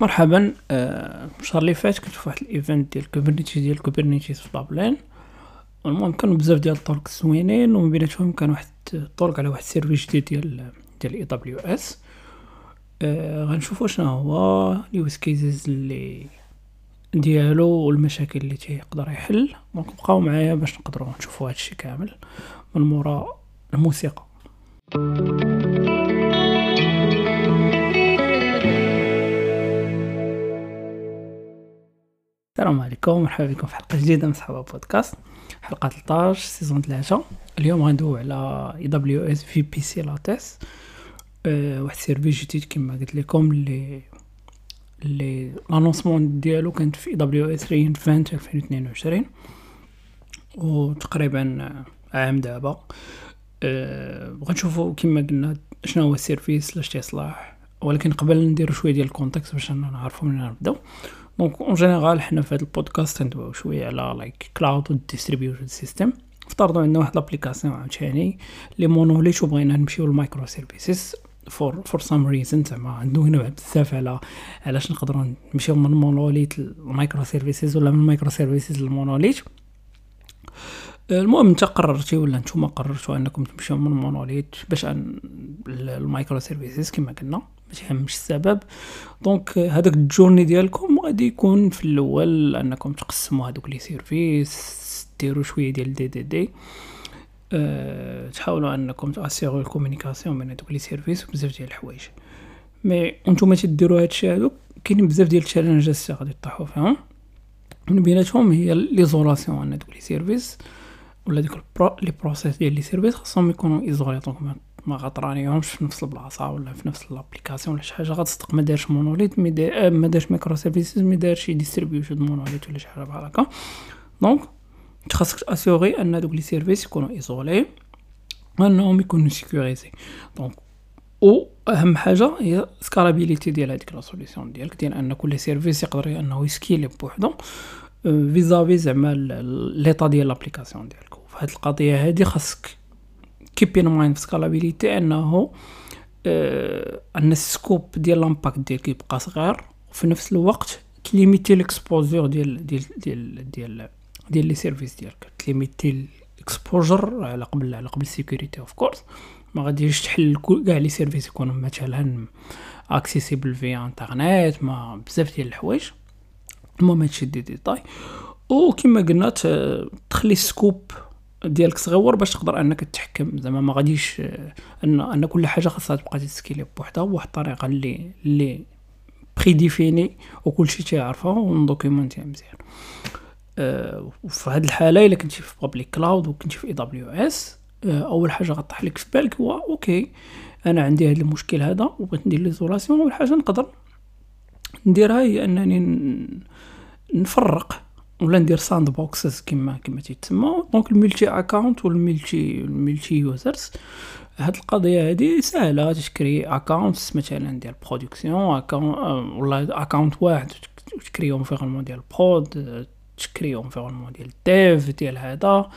مرحبا آه، الشهر اللي فات كنت في واحد ال event ديال Kubernetes ديال Kubernetes في Dublin المهم كانوا بزاف ديال ال talks زوينين ومن بيناتهم كان واحد ال talk على واحد ال service جديد ديال ديال AWS غنشوفو شنو هو ال use cases اللي ديالو والمشاكل اللي تيقدر يحل. donc بقاو معايا باش نقدروا نشوفوا هادشي كامل من مورا الموسيقى. السلام عليكم مرحبا بكم في حلقة جديدة من صحابة بودكاست. حلقة 13 season 3 اليوم غندويو على اي دبليو اس في بي سي لاتيس. أه واحد ال service جديد كما قلت لكم اللي اللي l'annoncement ديالو كانت في اي دبليو اس رين 20 2022 وتقريبا عام دابا. أه غنشوفو كما قلنا شنو هو ال service لاش تيصلح ولكن قبل نديرو شوية ديال ال context باش نعرفو منين نبداو. donc en général حنا في هذا البودكاست ندويو شوية على like cloud وال distribution system افترضوا عندنا واحد l'application عاوتاني لي monolithe وبغينا نمشيو لل microservices for for some reason زعما ندوينا بزاف على علاش نقدروا نمشيو من monolithe لل microservices ولا من ال microservices لل monolithe المهم انت قررتي ولا نتوما قررتوا أنكم تمشيو من monolithe باش ال microservices كما قلنا. ما السبب. donc هذاك ال journey ديالكم غادي يكون في الأول أنكم تقسموا هذوك les services ديروا شوية ديال DDD. أه تحاولوا أنكم تassurerوا ال communication بين هذوك les services وبزاف ديال الحوايج. mais نتوما تديروا هادشي هذوك كاينين بزاف ديال ال challenges غادي تطيحوا فيهم. من بيناتهم هي l'isolation ان هذوك les services ولا ديك les process ديال les services خاصهم يكونوا isolés donc ما غترانيهمش في نفس البلاصة ولا في نفس l'application ولا شي حاجة غتصدق ما دارش monolithe mais دار ما دارش microservices mais دار شي distribution monolithe ولا شي حاجة بحال هكا. donc خاصك تassurer أن دوك les services يكونوا isolés أنهم يكونوا sécurisés donc و أهم حاجة هي scalabilité ديال هذيك la solution ديالك ديال أن كل service يقدر أنه يscaler بوحدو vis-à-vis زعما l'état ديال l'application ديالك. فهاد القضية هادي خاصك keep in mind في scalabilité أنه آه أن ال scope ديال l'impact ديالك يبقى صغير. وفي نفس الوقت ت limiter ال exposure ديال ديال ديال ديال ديال les services ديالك. ت limiter ال exposure على قبل على قبل ال security of course ما غاديش تحل كاع les services يكونوا مثلا accessible في انترنت ما بزاف ديال الحوايج. المهم هادشي دي ديتاي. وكما قلنا تخلي ال scope ديالك صغيور باش تقدر انك تتحكم. زعما ما غاديش ان ان كل حاجة خاصها تبقى ت scaler بوحدها بواحد الطريقة اللي اللي prédéfinie وكل شيء تيعرفها ون documenter ها مزيان. أه وفي هذه الحالة إلا كنتي في public cloud وكنتي في AWS أول حاجة غطيح لك في بالك هو okay أنا عندي هذا المشكل هذا وبغيت ندير l'isolation أول حاجة نقدر نديرها هي أنني نفرق ولا ندير sandboxes كما كما تيتسمى donc ال multi account وال multi ال multi users هاد القضية هادي سهلة. ت créer accounts مثلا ديال production account ولا account واحد ت créer environnement ديال prod ت créer environnement ديال dev ديال هذا.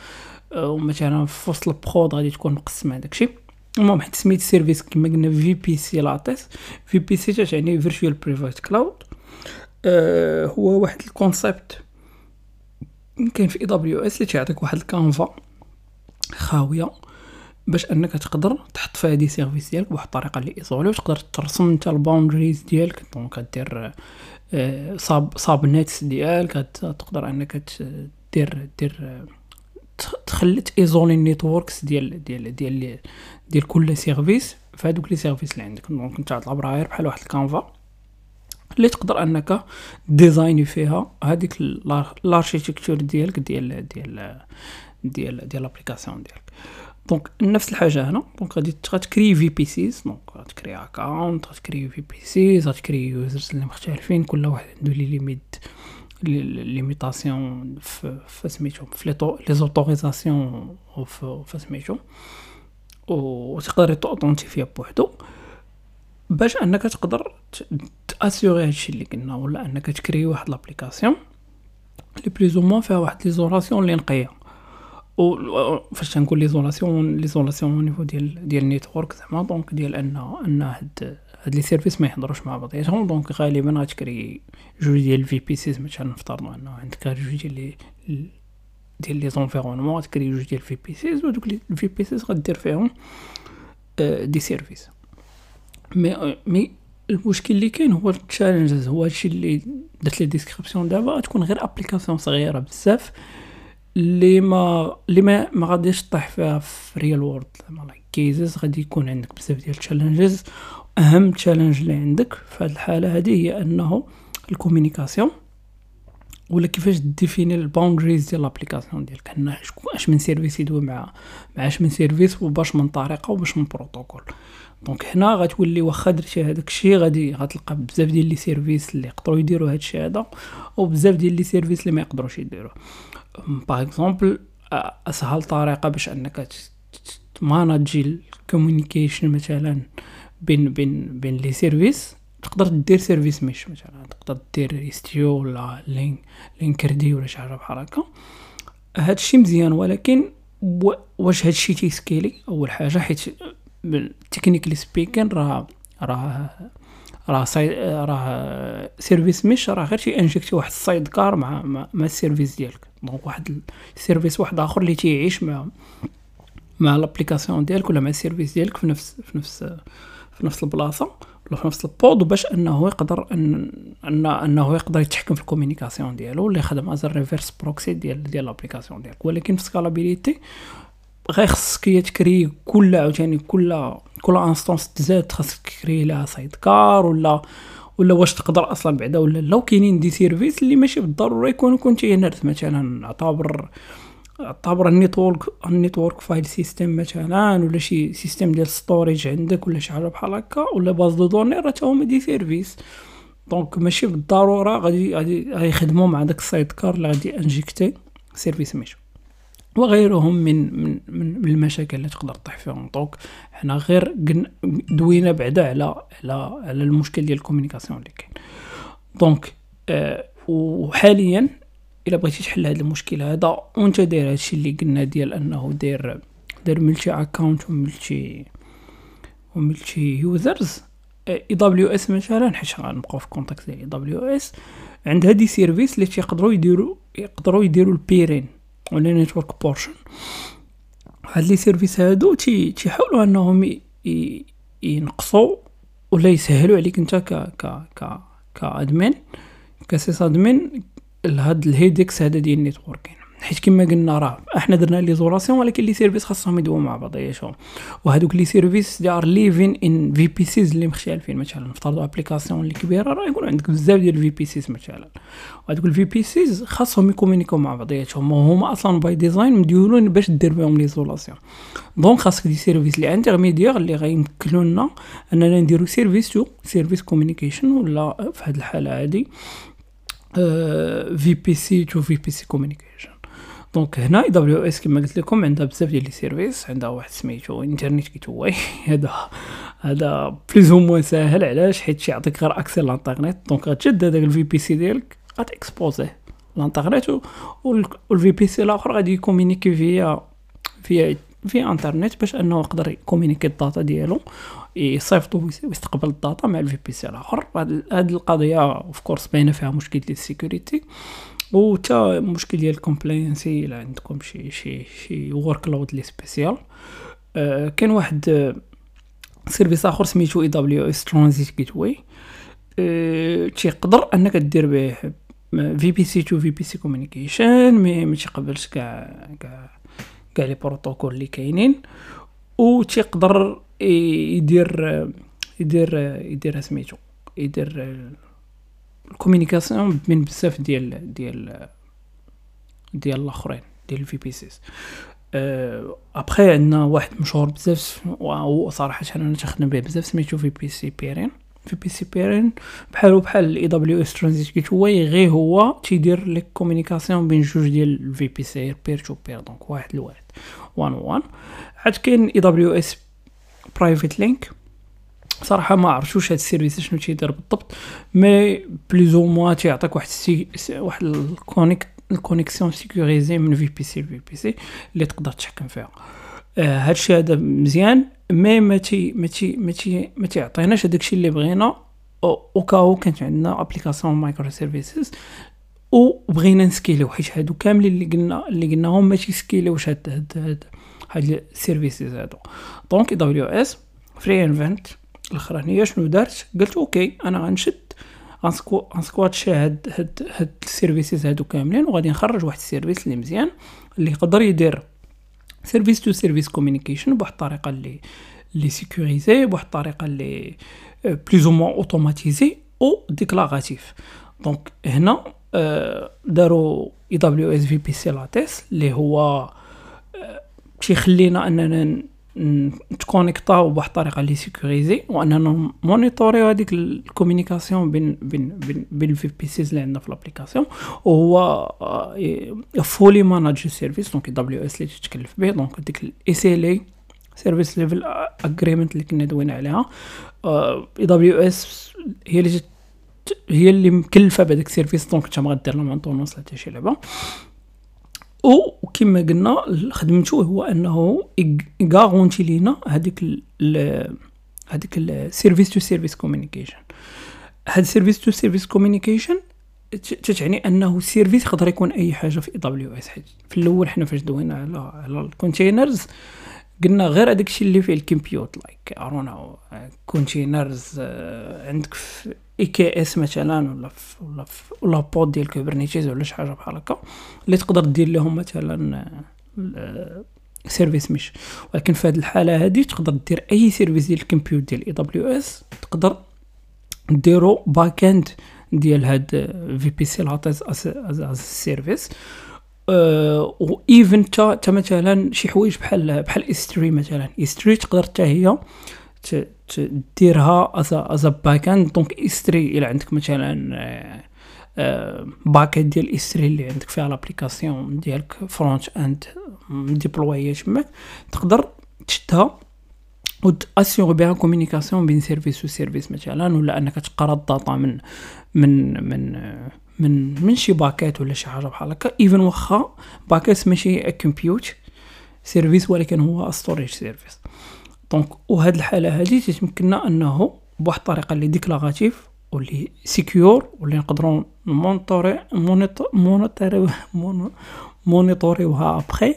ومثلا في وسط ال prod غادي تكون مقسم هذاك الشيء. المهم حيت سميت ال service كما قلنا VPC Lattice VPC تعني virtual private cloud هو واحد ال concept كاين في AWS اللي تيعطيك واحد ال canva خاوية باش أنك تقدر تحط فيها des services ديالك بواحد الطريقة اللي isolé وتقدر ترسم انت ال boundaries ديالك. donc دير sub subnets ديالك تقدر أنك دير دير تخلي ت isoler ال networks ديال ديال ديال ديال كل service في هذوك les services اللي عندك. donc انت تعتبرها غير بحال واحد ال canva. اللي تقدر أنك designer فيها. هذيك ال architecture ديالك ديال ديال ديال ديال l'application ديالك. donc نفس الحاجة هنا. donc غادي ت créer VPCs donc غت créer account غت créer VPCs غت créer users اللي مختلفين. كل واحد عنده les limites limitations في سميتو في les autorisations في سميتو وتقدر t'authentifier بوحدو. باش انك تقدر ت assurer هادشي اللي قلنا ولا انك ت créer واحد l'application les pièces au moins فيها واحد l'isolation اللي نقية. و فاش تنقول l'isolation l'isolation niveau ديال ديال ال network زعما donc ديال ان ان هاد هاد les services ما يهضروش مع بعضياتهم donc غالبا غت créer جوج ديال ال VPCs مثلا نفترضوا أنه عندك جوج ديال les ديال les environnements غت créer جوج ديال ال VPCs ودوك ال VPCs غدير فيهم des services mais mais المشكل اللي كاين هو ال challenges هو هادشي اللي درت les descriptions دابا تكون غير application صغيره بزاف اللي ما اللي ما, ما غاديش طيح فيها في real world زعما like cases غادي يكون عندك بزاف ديال ال challenges اهم challenge اللي عندك في هذه الحاله هذه هي انه ال communication ولا كيفاش définir ال boundaries ديال l'application ديالك؟ هنا اش من service يدوي مع مع اش من service وباش من طريقة وباش من protocole. donc هنا غتولي واخا درتي هذاك الشيء غادي غتلقى بزاف ديال les services اللي يقدروا يديروا هذا الشيء هذا وبزاف ديال les services اللي ما يقدروش يديروه par exemple أسهل طريقة باش أنك manager ال communication مثلا بين بين بين les services. تقدر دير service mesh مثلا تقدر دير Istio ولا Lin Linkerd ولا شي حاجة بحال هكا هادشي مزيان ولكن واش هادشي تي scaler؟ أول حاجة حيت technically speaking راه راه راه راه service mesh راه غير شي injecter واحد ال sidecar مع, مع ال service ديالك. donc واحد ال service واحد آخر اللي تيعيش مع مع l'application ديالك ولا مع ال service ديالك في نفس في نفس في نفس البلاصة. ولا في نفس ال pod باش أنه يقدر ان, أنه يقدر يتحكم في ال communication ديالو اللي خدم as reverse proxy ديال ديال l'application ديالك. ولكن في scalabilité غير خصك ت créer كل عاوتاني كل كل instance تزاد خاصك ت créer لها sidecar ولا ولا واش تقدر أصلا بعدا ولا لو كاينين des services اللي ماشي بالضرورة يكونوا containers مثلا اعتبر اعتبر ال network ال network file system مثلا ولا شي system ديال storage عندك ولا شي حاجة بحال هكا ولا base de données راه هما des services donc ماشي بالضرورة غادي غادي يخدموا مع داك ال sidecar اللي غادي injecter service mesh و وغيرهم من من من المشاكل اللي تقدر تطيح فيهم. donc حنا غير دوينا بعدا على على على المشكل ديال ال communication اللي كاين. donc آه وحاليا إلا بغيتي تحل هذا المشكل هذا وأنت داير هادشي اللي قلنا ديال أنه داير داير multi account و multi و multi users AWS مثلا حيت غنبقاو في context ديال AWS عندها des services اللي تيقدروا يديروا يقدروا يديروا ال peering ولا network portion هاد les services هادو تي تيحاولوا أنهم ينقصوا ولا يسهلوا عليك أنت ك ك ك ك admin ك sysadmin لهاد ال headaches هذا ديال ال networking. حيت كما قلنا راه إحنا درنا l'isolation ولكن les services خاصهم يدويو مع بعضياتهم وهذوك les services they are living in VPCs اللي مختلفين مثلا. نفترضوا application اللي كبيرة راه يكون عندك بزاف ديال ال VPCs مثلا. وهذوك ال VPCs خاصهم يكومونيكو مع بعضياتهم وهما أصلا by design مديولين باش دير بهم l'isolation donc خاصك des services اللي intermédiaires اللي غيمكنوا لنا أننا نديرو service to service communication ولا في هذه الحالة هذه في بي سي تو في بي سي كومونيكيشن دونك هنا AWS كما قلت لكم عندها بزاف ديال les services عندها واحد سميتو internet gateway. هذا هذا plus ou moins ساهل علاش؟ حيت يعطيك غير accès للانترنت. donc غتشد هذاك ال VPC ديالك غتاكسبوزيه لانترنت وال VPC الآخر غادي يكومينيكي via via في انترنت باش أنه يقدر يكومينيكي ال data ديالو. يصيفطو ويستقبل ال data مع ال VPC الآخر هاد القضية of course باينة فيها مشكل ديال ال security و تا مشكل ديال ال compliancy إلا عندكم شي شي شي workload اللي spécial آه كاين واحد service آخر سميتو AWS Transit Gateway تيقدر أنك دير به في بي سي تو في بي سي كومونيكيشن مي ما تيقبلش كاع كاع كاع les protocoles اللي كاينين. و تيقدر يدير يدير يدير سميتو يدير ال communication بين بزاف ديال ديال ديال الأخرين ديال ال VPCs après عندنا واحد مشهور بزاف وصراحه أنا تخدم به بزاف سميتو VPC peering VPC peering بحالو بحال ال AWS Transit Gate هو غير هو تيدير les communications بين جوج ديال ال VPC peer to peer donc واحد لواحد one one عاد كاين AWS PrivateLink صراحة ما عرفتش هاد ال service شنو تيدير بالضبط mais plus ou moins تيعطيك واحد السي... واحد connect ال connexion sécurisée من VPC ل VPC اللي تقدر تحكم فيها. آه هادشي هذا مزيان mais ما تي ما تي ما تي ما تيعطيناش هداكشي اللي بغينا au cas où كانت عندنا application microservices وبغينا نسكيليو حيت هادو كاملين اللي قلنا اللي قلناهم ماشي سكيليوش هاد هاد هاد ال services هادو. donc AWS re:Invent الأخرانية شنو دارت؟ قلت okay أنا غنشد غنسكواتش هاد هاد هاد ال services هادو كاملين وغادي نخرج واحد ال service اللي مزيان اللي يقدر يدير service to service communication بواحد الطريقة اللي اللي sécurisée بواحد الطريقة اللي plus ou moins automatisée ou déclarative donc هنا داروا إي دبليو إس في بي سي لاتيس اللي هو تيخلينا أننا نتكونيكطاو بواحد الطريقة اللي sécurisée وأننا مونيتوريو هذيك ال communication بين بين بين بين ال VPCs اللي عندنا في l'application وهو fully managed service donc AWS اللي تتكلف به donc ديك ال SLA service level agreement اللي كنا دوينا عليها AWS هي اللي هي اللي مكلفه بهذاك ال service donc انت ما غدير la maintenance حتى شي لعبة. وكما قلنا خدمته هو أنه يغارونتي لينا هذيك هذيك ال service to service communication هاد service to service communication تتعني أنه ال service يقدر يكون أي حاجة في AWS حيت في الأول حنا فاش دوينا على على ال containers قلنا غير هذاك الشيء اللي فيه ال compute like run containers عندك في EKS مثلا ولا في ولا في ولا pod ديال Kubernetes ولا شي حاجة بحال هكا اللي تقدر دير لهم مثلا service mesh ولكن في هذه الحالة هذه تقدر دير أي service ديال ال compute ديال AWS تقدر ديرو backend ديال هاد VPC Lattice as service و even تا مثلا شي حوايج بحال بحال استري مثلا. استري تقدر حتى هي ديرها as backend donc S3 إلى عندك مثلا backend ديال S3 اللي عندك فيها l'application ديالك frontend déployé تماك تقدر تشدها وتاسيغ بها communication بين service و service مثلا ولا أنك تقرا ال data من من من من من شي bucket ولا شي حاجة بحال هكا even واخا bucket ماشي compute service ولكن هو storage service donc وهاد الحاله هادي تتمكننا انه بواحد الطريقة اللي déclarative واللي secure واللي نقدروا مونيتوري مونيتوري مونيتوريوها ابخي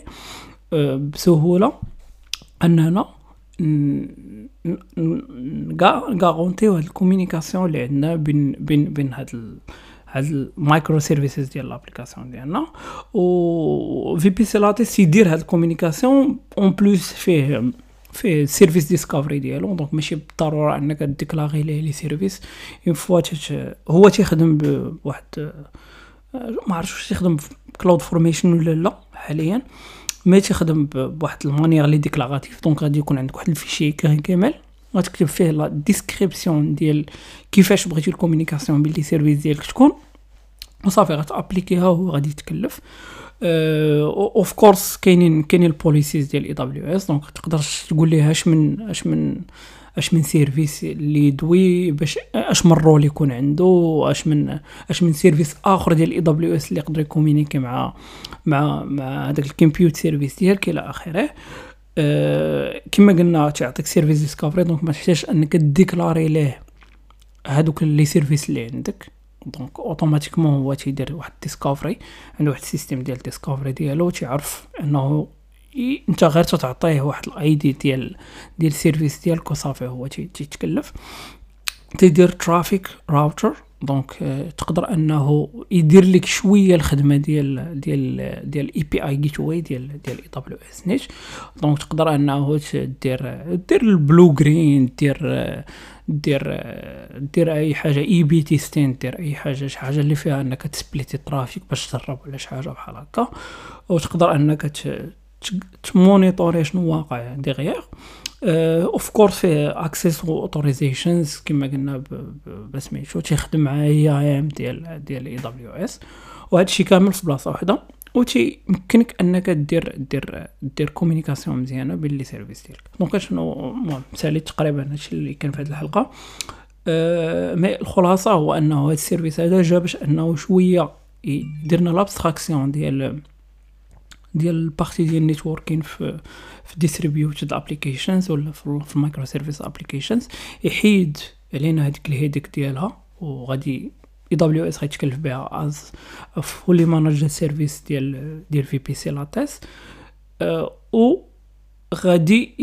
بسهوله اننا غارونتيو هاد ال communication اللي عندنا بين بين بين هاد هاد ال microservices ديال l'application ديالنا. و VPC Lattice يدير هاد ال communication en plus فيه فيه service discovery ديالو. donc ماشي بالضرورة إنك ديكلاغي ليه les services en fait هو تيخدم بواحد ما عرفتش واش تيخدم CloudFormation ولا لا حاليا. mais تيخدم بواحد ال manière لي déclarative donc غادي يكون عندك واحد ال fichier كامل. غتكتب فيه la description ديال كيفاش بغيتي ال communication بين les services ديالك تكون. وصافي غتابليكيها وهو غادي يتكلف. of course كاينين كاينين ال policies ديال AWS donc تقدرش تقول ليه اش من اش من اش من service اللي يدوي باش اش من role يكون عنده اش من اش من service آخر ديال AWS اللي يقدر يكومينيكي مع مع مع هذاك ال compute service ديالك إلى آخره. أه كما قلنا تعطيك service discovery donc ما تحتاجش أنك ديكلاري ليه هادوك les services اللي عندك. donc automatiquement هو تيدير واحد discovery عنده واحد ال système ديال discovery ديالو تيعرف انه انت غير تعطيه واحد ال ID ديال ديال ال service ديالك وصافي هو تيتكلف تيدير traffic router donc تقدر انه يدير لك شوية الخدمه ديال ديال ديال API Gateway ديال ديال AWS نيت donc تقدر انه دير دير ال blue green دير دير دير أي حاجة A/B testing دير أي حاجة شي حاجة اللي فيها أنك تسبليتي ال traffic باش تجرب ولا شي حاجة بحال هكا. وتقدر أنك تمونيطوري شنو واقع derrière of course فيه access authorizations كما قلنا بسميتو تيخدم مع IAM ديال ديال AWS وهذا الشيء كامل في بلاصة واحدة و تيمكنك أنك دير دير دير communication مزيانة بين les services ديالك donc شنو المهم ساليت تقريبا هادشي اللي كان في هذه الحلقة. أه mais الخلاصة هو أنه هذا ال service هذا جا باش أنه شوية يدير لنا l'abstraction ديال ديال ال partie ديال ال networking في في distributed applications ولا في ال microservice applications يحيد علينا هذيك ال headache ديالها وغادي AWS غيتكلف بها as fully managed service ديال ديال VPC Lattice و غادي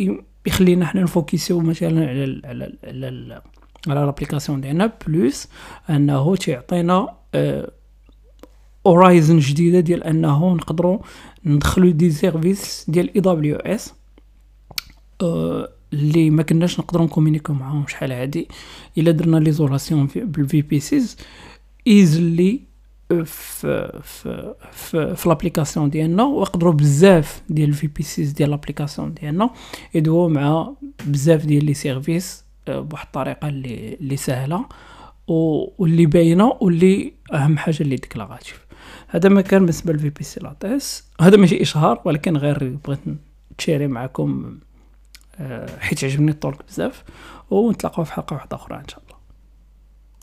يخلينا حنا نفوكسيو مثلا على على على على l'application ديالنا plus انه تيعطينا horizons جديده ديال انه نقدروا ندخلوا des services ديال AWS اللي ما كناش نقدروا نكومونيكيو معاهم شحال هادي إلا درنا l'isolation بال VPCs easily في في في, في l'application ديالنا ويقدروا بزاف ديال ال VPCs ديال l'application ديالنا يدويو مع بزاف ديال les services بواحد الطريقة اللي اللي سهلة واللي باينة واللي أهم حاجة اللي déclarative هذا ما كان بالنسبة لل VPC Lattice هذا ماشي إشهار ولكن غير بغيت نتشاري معكم حيت عجبني الطرق بزاف ونتلاقاو في حلقة واحدة أخرى إن شاء الله.